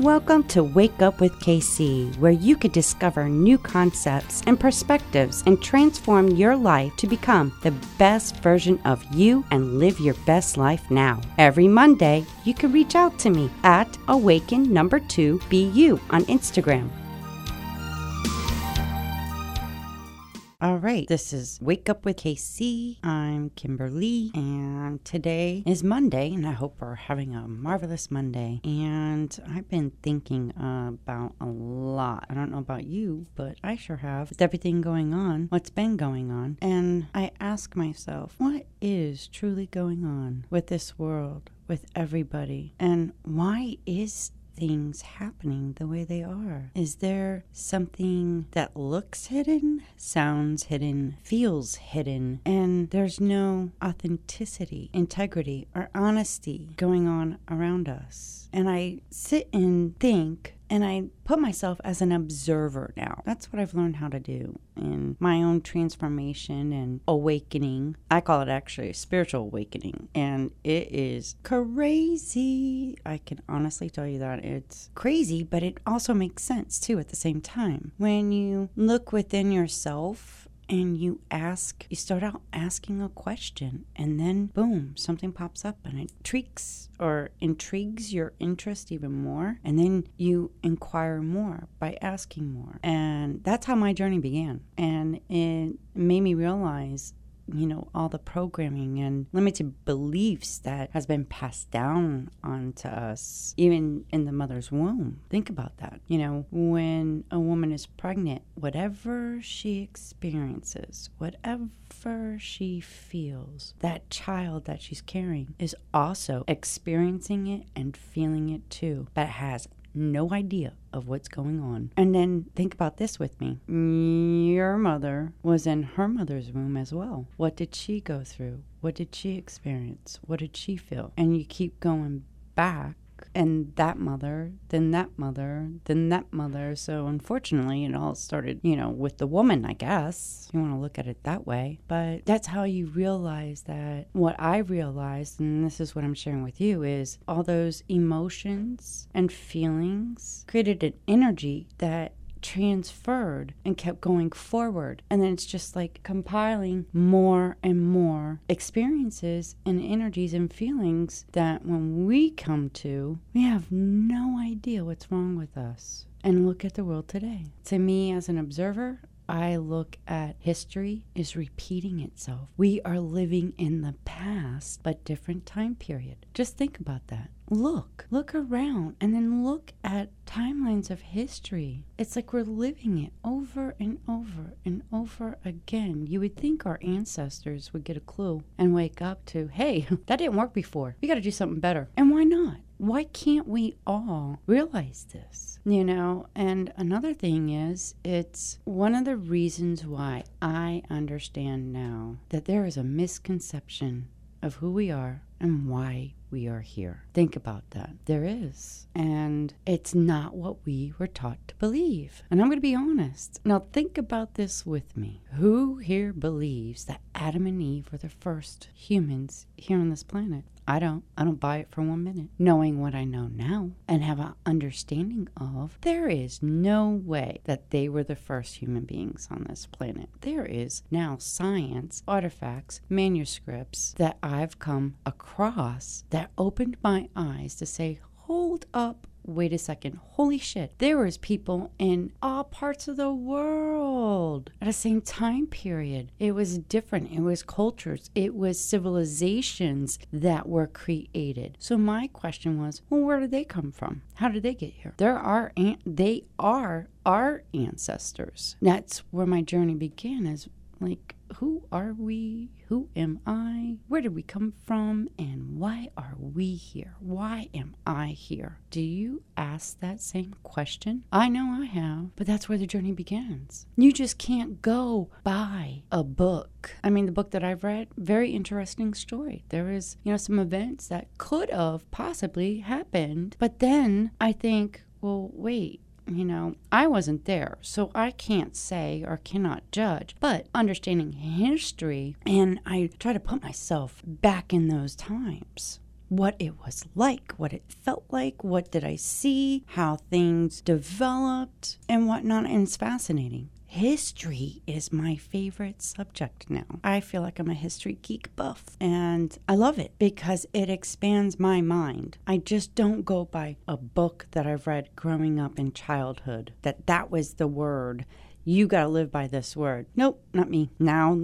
Welcome to Wake Up with KC, where you could discover new concepts and perspectives and transform your life to become the best version of you and live your best life now. Every Monday, you can reach out to me at awaken number 2 BU on Instagram All right, this is Wake Up with KC. I'm Kimberly, and today is Monday, and I hope we're having a marvelous Monday. And I've been thinking about a lot. I don't know about you, but I sure have. With everything going on, what's been going on, and I ask myself, what is truly going on with this world? With everybody, and why is things happening the way they are? Is there something that looks hidden, sounds hidden, feels hidden, and there's no authenticity, integrity, or honesty going on around us? And I sit and think and I put myself as an observer now. That's what I've learned how to do in my own transformation and awakening. I call it actually a spiritual awakening, and it is crazy. I can honestly tell you that it's crazy, but it also makes sense too at the same time. When you look within yourself and you ask, you start out asking a question, and then boom, something pops up and it intrigues or intrigues your interest even more. And then you inquire more by asking more. And that's how my journey began. And it made me realize you know, all the programming and limited beliefs that has been passed down onto us, even in the mother's womb. Think about that. You know, when a woman is pregnant, whatever she experiences, whatever she feels, that child that she's carrying is also experiencing it and feeling it too, but has no idea of what's going on. And then think about this with me. Your mother was in her mother's womb as well. What did she go through? What did she experience? What did she feel? And you keep going back and that mother, then that mother, then that mother. So unfortunately, it all started, you know, with the woman, I guess. You want to look at it that way. But that's how you realize that what I realized, and this is what I'm sharing with you, is all those emotions and feelings created an energy that transferred and kept going forward. And then it's just like compiling more and more experiences and energies and feelings that when we come to, we have no idea what's wrong with us. And look at the world today. To me, as an observer, I look at history is repeating itself. We are living in the past, but different time period. Just think about that. Look, look around and then look at timelines of history. It's like we're living it over and over and over again. You would think our ancestors would get a clue and wake up to, hey, that didn't work before. We got to do something better. And why not? Why can't we all realize this? You know, and another thing is, it's one of the reasons why I understand now that there is a misconception of who we are and why we are here. Think about that. There is. And it's not what we were taught to believe. And I'm going to be honest. Now, think about this with me. Who here believes that Adam and Eve were the first humans here on this planet? I don't. I don't buy it for one minute. Knowing what I know now and have an understanding of, there is no way that they were the first human beings on this planet. There is now science, artifacts, manuscripts that I've come across that opened my eyes to say, hold up wait a second, holy shit, there was people in all parts of the world at the same time period. It was different. It was cultures. It was civilizations that were created. So my question was, well, where did they come from? How did they get here? There are they are our ancestors. That's where my journey began. Is like who are we? Who am I? Where did we come from? And why are we here? Why am I here? Do you ask that same question? I know I have, but that's where the journey begins. You just can't go buy a book. I mean, the book that I've read, very interesting story. There is, you know, some events that could have possibly happened, but then I think, well, wait, you know, I wasn't there, so I can't say or cannot judge. But understanding history, and I try to put myself back in those times what it was like, what it felt like, what did I see, how things developed, and whatnot. And it's fascinating. History is my favorite subject now. I feel like I'm a history geek buff and I love it because it expands my mind. I just don't go by a book that I've read growing up in childhood that that was the word you got to live by this word. Nope, not me. Now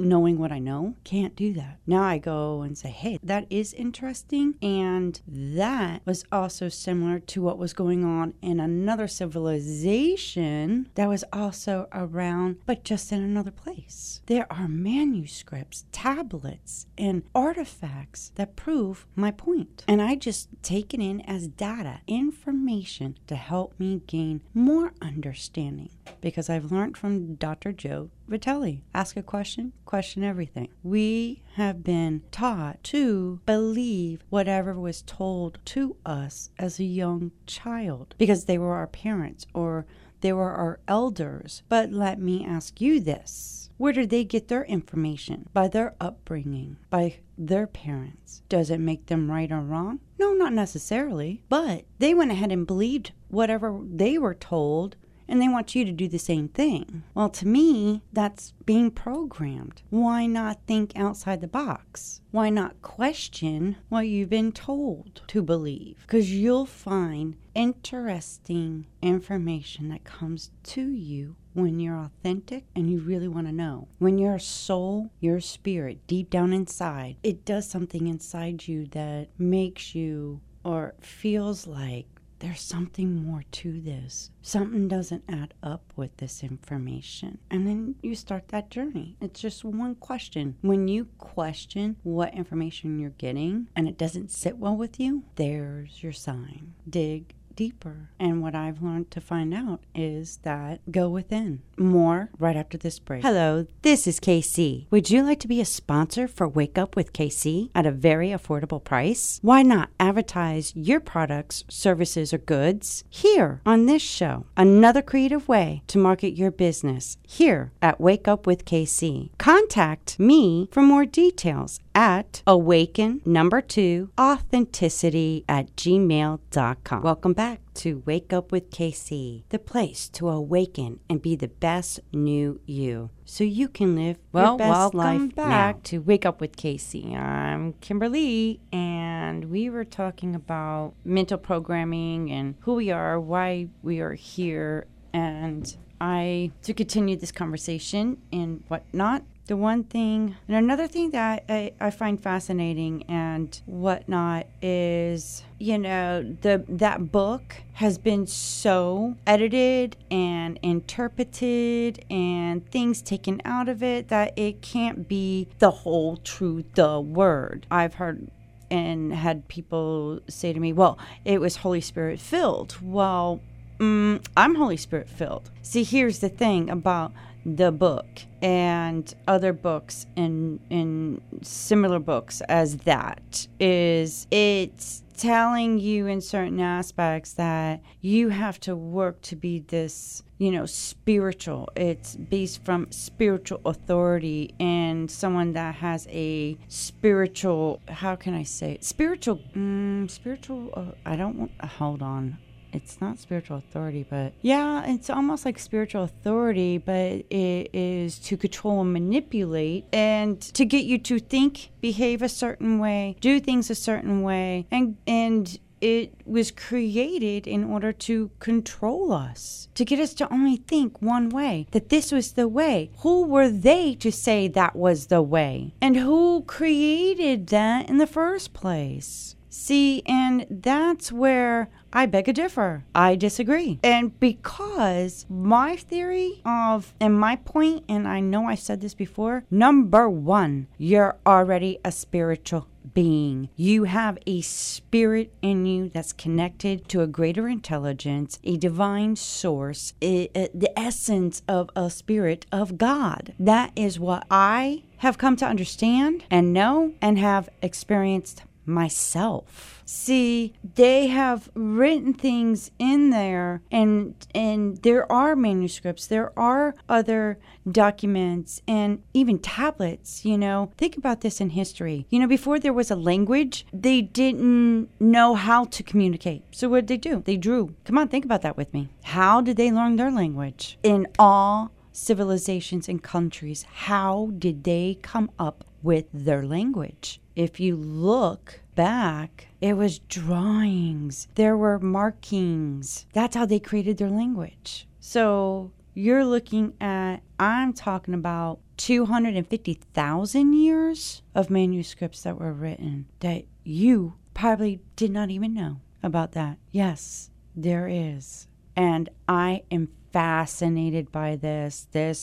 knowing what I know, can't do that. Now I go and say, hey, that is interesting. And that was also similar to what was going on in another civilization that was also around, but just in another place. There are manuscripts, tablets, and artifacts that prove my point. And I just take it in as data, information to help me gain more understanding because I've learned from Dr. Joe Vitale. Ask a question, question everything. We have been taught to believe whatever was told to us as a young child because they were our parents or they were our elders. But let me ask you this. Where did they get their information? By their upbringing, by their parents. Does it make them right or wrong? No, not necessarily. But they went ahead and believed whatever they were told and they want you to do the same thing. Well, to me, that's being programmed. Why not think outside the box? Why not question what you've been told to believe? Because you'll find interesting information that comes to you when you're authentic and you really want to know. When your soul, your spirit, deep down inside, it does something inside you that makes you or feels like there's something more to this. Something doesn't add up with this information. And then you start that journey. It's just one question. When you question what information you're getting and it doesn't sit well with you, there's your sign. Dig deeper. And what I've learned to find out is that go within. More right after this break. Hello, this is KC. Would you like to be a sponsor for Wake Up with KC at a very affordable price? Why not advertise your products, services, or goods here on this show? Another creative way to market your business here at Wake Up with KC. Contact me for more details at awaken number two authenticity at gmail.com. Welcome back to Wake Up with KC, the place to awaken and be the best new you so you can live well, your best welcome life back now. to Wake Up with KC. I'm Kimberly, and we were talking about mental programming and who we are, why we are here, and I to continue this conversation and whatnot the one thing and another thing that I, I find fascinating and whatnot is you know the that book has been so edited and interpreted and things taken out of it that it can't be the whole truth the word. I've heard and had people say to me well it was holy spirit filled. Well mm, i'm holy spirit filled. See here's the thing about the book and other books in in similar books as that is it's telling you in certain aspects that you have to work to be this you know spiritual it's based from spiritual authority and someone that has a spiritual how can i say it? spiritual mm, spiritual uh, i don't want hold on it's not spiritual authority, but yeah, it's almost like spiritual authority, but it is to control and manipulate and to get you to think, behave a certain way, do things a certain way, and and it was created in order to control us, to get us to only think one way, that this was the way. Who were they to say that was the way? And who created that in the first place? See, and that's where I beg a differ. I disagree. And because my theory of, and my point, and I know I said this before, number one, you're already a spiritual being. You have a spirit in you that's connected to a greater intelligence, a divine source, a, a, the essence of a spirit of God. That is what I have come to understand and know and have experienced myself. See, they have written things in there and and there are manuscripts, there are other documents and even tablets, you know. Think about this in history. You know, before there was a language, they didn't know how to communicate. So what did they do? They drew. Come on, think about that with me. How did they learn their language? In all civilizations and countries, how did they come up with their language? If you look back, it was drawings, there were markings. That's how they created their language. So you're looking at, I'm talking about 250,000 years of manuscripts that were written that you probably did not even know about that. Yes, there is. And I am fascinated by this. This,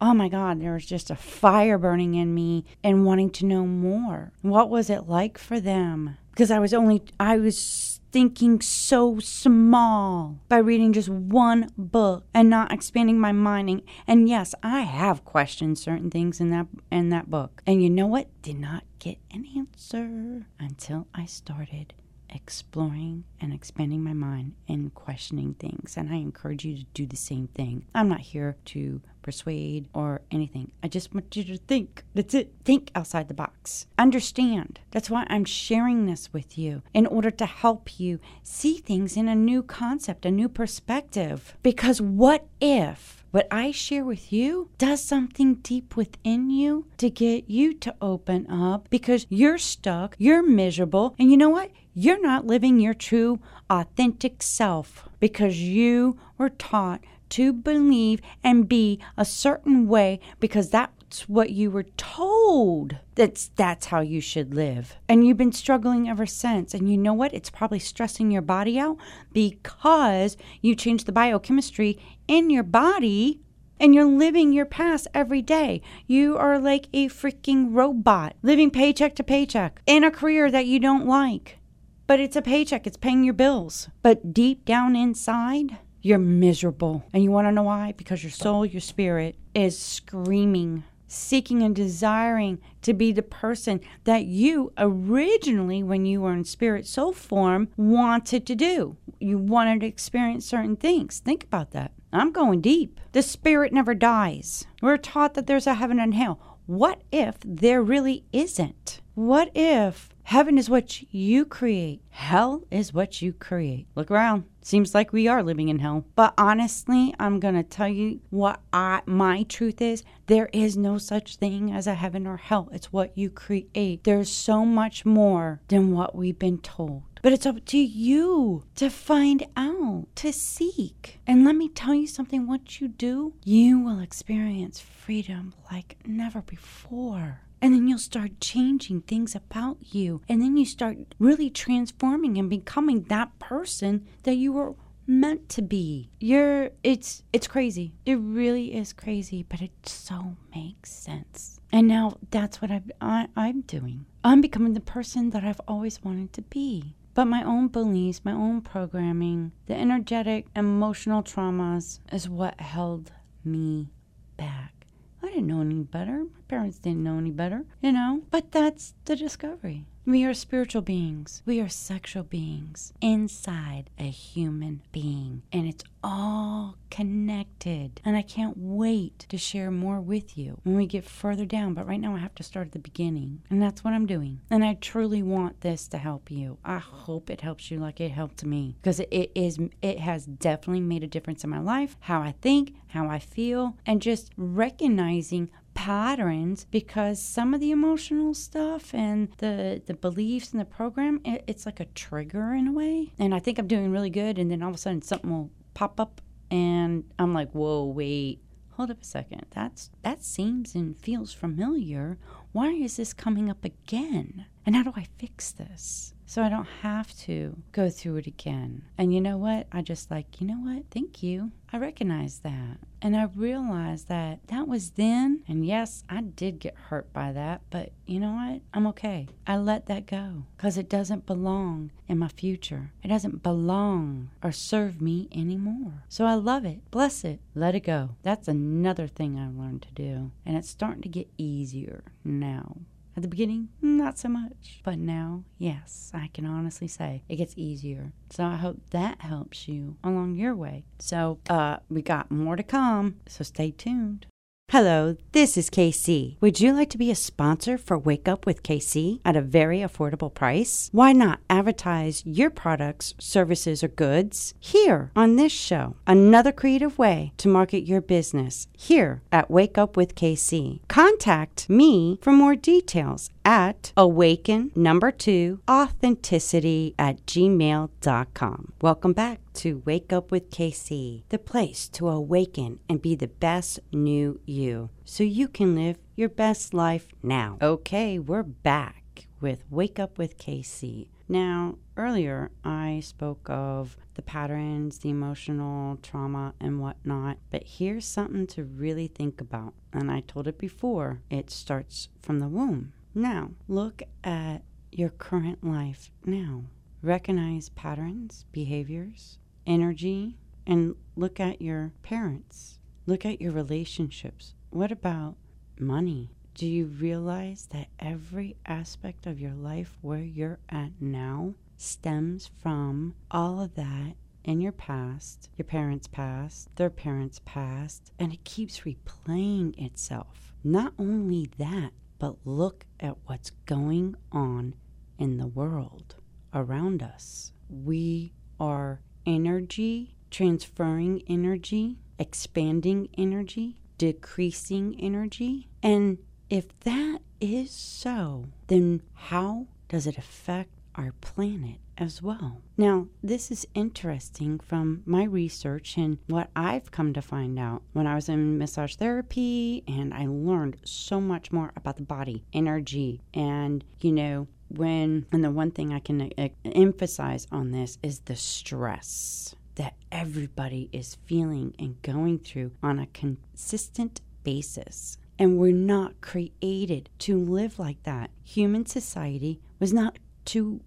oh my God, there was just a fire burning in me and wanting to know more. What was it like for them? Because I was only, I was thinking so small by reading just one book and not expanding my mind. And, and yes, I have questioned certain things in that in that book. And you know what? Did not get an answer until I started exploring and expanding my mind and questioning things. And I encourage you to do the same thing. I'm not here to persuade or anything. I just want you to think. That's it. Think outside the box. Understand. That's why I'm sharing this with you in order to help you see things in a new concept, a new perspective. Because what if what I share with you does something deep within you to get you to open up because you're stuck, you're miserable, and you know what? You're not living your true, authentic self because you were taught to believe and be a certain way because that's what you were told. That's that's how you should live. And you've been struggling ever since. And you know what? It's probably stressing your body out because you changed the biochemistry in your body and you're living your past every day. You are like a freaking robot, living paycheck to paycheck in a career that you don't like but it's a paycheck, it's paying your bills. But deep down inside, you're miserable. And you want to know why? Because your soul, your spirit is screaming, seeking and desiring to be the person that you originally, when you were in spirit soul form, wanted to do. You wanted to experience certain things. Think about that. I'm going deep. The spirit never dies. We're taught that there's a heaven and hell. What if there really isn't? What if Heaven is what you create. Hell is what you create. Look around. Seems like we are living in hell. But honestly, I'm going to tell you what I my truth is. There is no such thing as a heaven or hell. It's what you create. There's so much more than what we've been told. But it's up to you to find out, to seek. And let me tell you something once you do, you will experience freedom like never before. And then you'll start changing things about you. And then you start really transforming and becoming that person that you were meant to be. You're it's it's crazy. It really is crazy, but it so makes sense. And now that's what I've, I, I'm doing. I'm becoming the person that I've always wanted to be. But my own beliefs, my own programming, the energetic, emotional traumas is what held me back. I didn't know any better. My parents didn't know any better, you know? But that's the discovery. We are spiritual beings. We are sexual beings inside a human being. And it's all connected. And I can't wait to share more with you when we get further down. But right now, I have to start at the beginning. And that's what I'm doing. And I truly want this to help you. I hope it helps you like it helped me because it is, it has definitely made a difference in my life, how I think, how I feel, and just recognizing patterns because some of the emotional stuff and the the beliefs in the program it, it's like a trigger in a way. And i think i'm doing really good and then all of a sudden something will pop up and i'm like whoa wait hold up a second. That's that seems and feels familiar. Why is this coming up again? And how do i fix this so I don't have to go through it again. And you know what? I just like, you know what? Thank you. I recognize that. And I realized that that was then. And yes, I did get hurt by that. But you know what? I'm okay. I let that go because it doesn't belong in my future. It doesn't belong or serve me anymore. So I love it. Bless it. Let it go. That's another thing I've learned to do. And it's starting to get easier now At the beginning, not so much. But now, yes, I can honestly say it gets easier. So I hope that helps you along your way. So uh, we got more to come, so stay tuned. Hello, this is KC. Would you like to be a sponsor for Wake Up with KC at a very affordable price? Why not advertise your products, services, or goods here on this show? Another creative way to market your business here at Wake Up with KC. Contact me for more details at awaken number two authenticity at gmail.com. Welcome back to Wake Up with KC, the place to awaken and be the best new you so you can live your best life now. Okay, we're back with Wake Up with KC. Now, earlier I spoke of the patterns, the emotional trauma, and whatnot, but here's something to really think about. And I told it before it starts from the womb. Now, look at your current life now. Recognize patterns, behaviors, energy, and look at your parents. Look at your relationships. What about money? Do you realize that every aspect of your life where you're at now stems from all of that in your past, your parents' past, their parents' past, and it keeps replaying itself? Not only that, but look at what's going on in the world around us. We are energy, transferring energy, expanding energy, decreasing energy. And if that is so, then how does it affect our planet as well. Now, this is interesting from my research and what I've come to find out when I was in massage therapy, and I learned so much more about the body, energy, and you know, when, and the one thing I can uh, emphasize on this is the stress that everybody is feeling and going through on a consistent basis. And we're not created to live like that. Human society was not to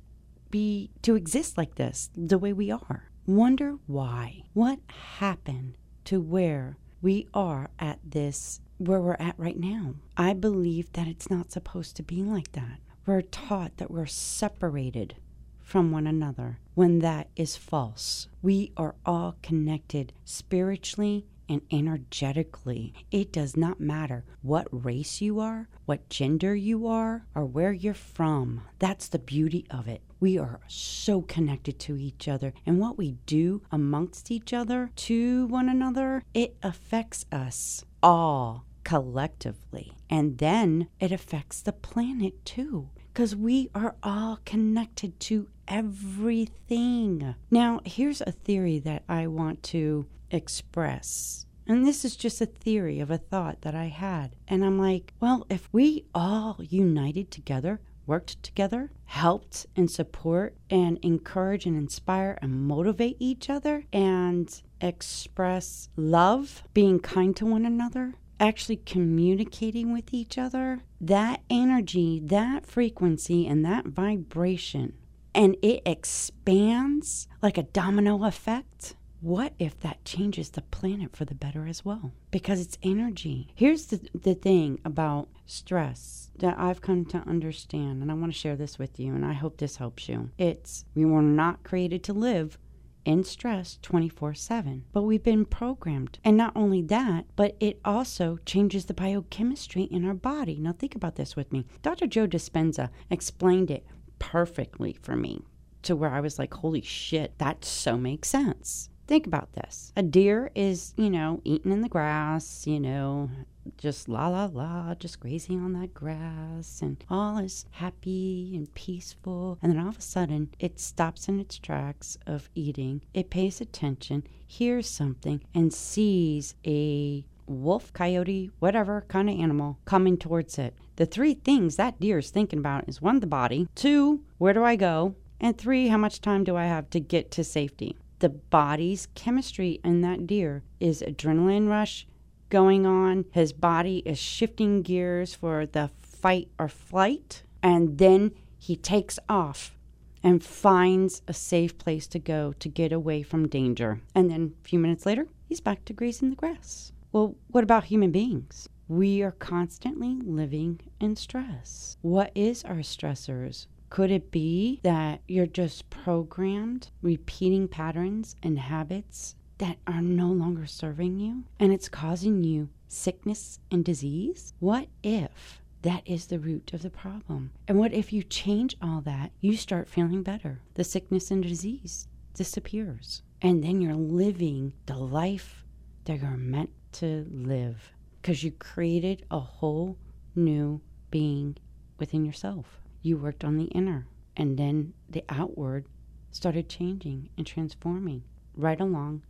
be to exist like this, the way we are. Wonder why. What happened to where we are at this where we're at right now? I believe that it's not supposed to be like that. We're taught that we're separated from one another when that is false. We are all connected spiritually and energetically. It does not matter what race you are, what gender you are, or where you're from. That's the beauty of it. We are so connected to each other, and what we do amongst each other, to one another, it affects us all collectively. And then it affects the planet too, because we are all connected to everything. Now, here's a theory that I want to express. And this is just a theory of a thought that I had. And I'm like, well, if we all united together, worked together, helped and support and encourage and inspire and motivate each other and express love, being kind to one another, actually communicating with each other, that energy, that frequency, and that vibration, and it expands like a domino effect. What if that changes the planet for the better as well? Because it's energy. Here's the, the thing about stress that I've come to understand, and I want to share this with you, and I hope this helps you. It's we were not created to live in stress 24 7. But we've been programmed. And not only that, but it also changes the biochemistry in our body. Now, think about this with me. Dr. Joe Dispenza explained it perfectly for me to where I was like, holy shit, that so makes sense. Think about this. A deer is, you know, eating in the grass, you know, just la la la, just grazing on that grass, and all is happy and peaceful. And then all of a sudden, it stops in its tracks of eating. It pays attention, hears something, and sees a wolf, coyote, whatever kind of animal coming towards it. The three things that deer is thinking about is one, the body, two, where do I go? And three, how much time do I have to get to safety? The body's chemistry in that deer is adrenaline rush, going on. His body is shifting gears for the fight or flight. And then he takes off and finds a safe place to go to get away from danger. And then a few minutes later, he's back to grazing the grass. Well, what about human beings? We are constantly living in stress. What is our stressors? Could it be that you're just programmed, repeating patterns and habits that are no longer serving you and it's causing you sickness and disease? What if that is the root of the problem? And what if you change all that, you start feeling better? The sickness and disease disappears. And then you're living the life that you're meant to live because you created a whole new being within yourself. You worked on the inner, and then the outward started changing and transforming right along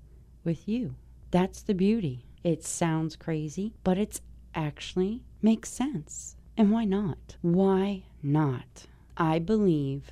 with you. That's the beauty. It sounds crazy, but it's actually makes sense. And why not? Why not? I believe,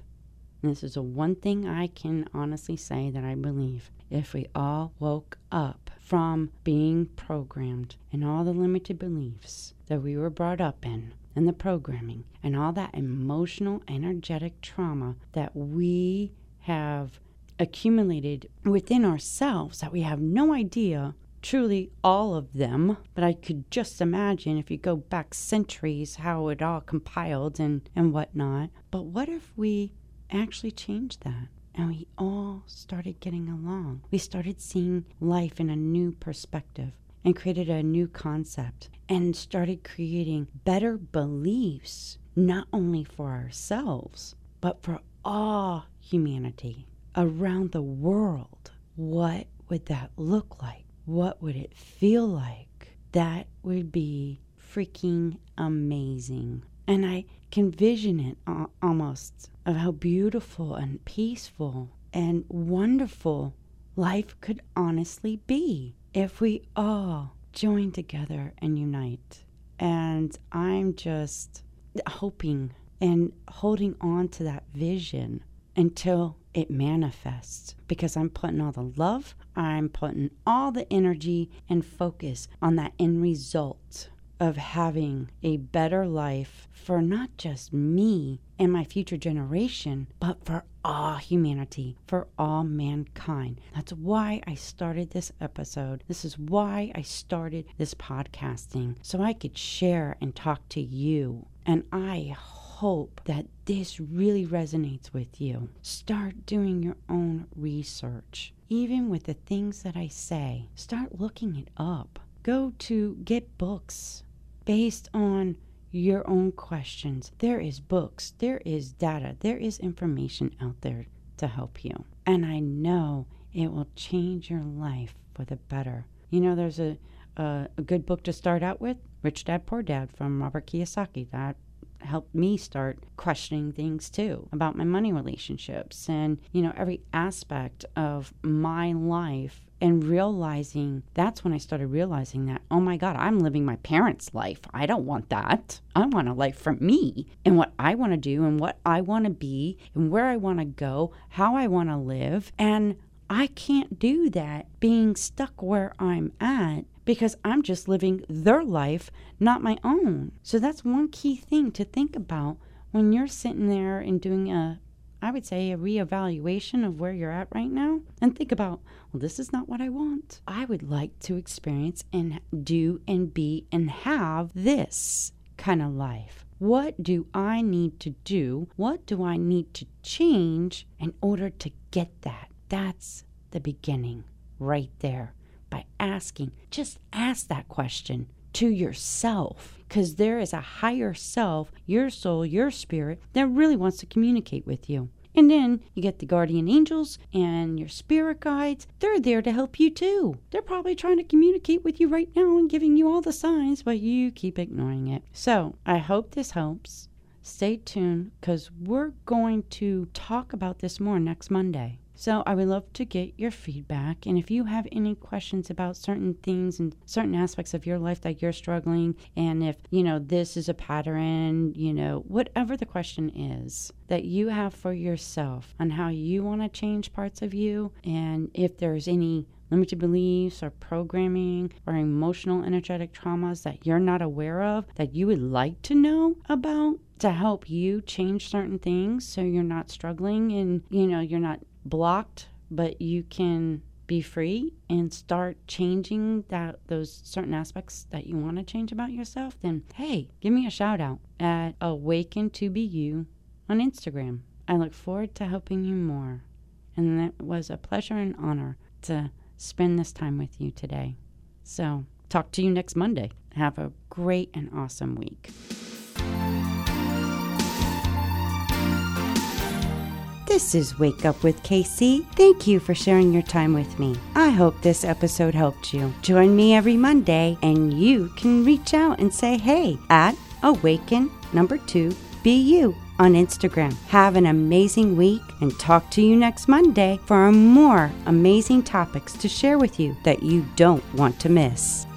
this is a one thing I can honestly say that I believe, if we all woke up from being programmed and all the limited beliefs that we were brought up in and the programming and all that emotional energetic trauma that we have accumulated within ourselves that we have no idea truly all of them, but I could just imagine if you go back centuries how it all compiled and, and whatnot. But what if we actually changed that? And we all started getting along. We started seeing life in a new perspective and created a new concept and started creating better beliefs, not only for ourselves, but for all humanity around the world. What would that look like? What would it feel like? That would be freaking amazing. And I can vision it almost of how beautiful and peaceful and wonderful life could honestly be if we all join together and unite. And I'm just hoping and holding on to that vision until it manifests because I'm putting all the love, I'm putting all the energy and focus on that end result of having a better life for not just me and my future generation, but for all humanity, for all mankind. That's why I started this episode. This is why I started this podcasting, so I could share and talk to you. And I hope that this really resonates with you. Start doing your own research. Even with the things that I say, start looking it up. Go to get books based on your own questions. There is books, there is data, there is information out there to help you. And I know it will change your life for the better. You know, there's a, a, a good book to start out with Rich Dad Poor Dad from Robert Kiyosaki. That helped me start questioning things too about my money relationships and, you know, every aspect of my life and realizing that's when I started realizing that, oh my God, I'm living my parents' life. I don't want that. I want a life for me and what I want to do and what I want to be and where I want to go, how I want to live. And I can't do that being stuck where I'm at because I'm just living their life, not my own. So that's one key thing to think about when you're sitting there and doing a I would say a reevaluation of where you're at right now and think about, well, this is not what I want. I would like to experience and do and be and have this kind of life. What do I need to do? What do I need to change in order to get that? That's the beginning right there by asking. Just ask that question to yourself because there is a higher self, your soul, your spirit, that really wants to communicate with you. And then you get the guardian angels and your spirit guides. They're there to help you too. They're probably trying to communicate with you right now and giving you all the signs, but you keep ignoring it. So I hope this helps. Stay tuned because we're going to talk about this more next Monday. So I would love to get your feedback. And if you have any questions about certain things and certain aspects of your life that you're struggling, and if, you know, this is a pattern, you know, whatever the question is that you have for yourself on how you want to change parts of you, and if there's any limited beliefs or programming or emotional energetic traumas that you're not aware of that you would like to know about to help you change certain things so you're not struggling and you know you're not blocked, but you can be free and start changing that those certain aspects that you want to change about yourself, then hey, give me a shout out at Awaken to Be You on Instagram. I look forward to helping you more. And it was a pleasure and honor to spend this time with you today. So, talk to you next Monday. Have a great and awesome week. This is Wake Up with KC. Thank you for sharing your time with me. I hope this episode helped you. Join me every Monday and you can reach out and say hey at awaken number two be you on Instagram. Have an amazing week and talk to you next Monday for more amazing topics to share with you that you don't want to miss.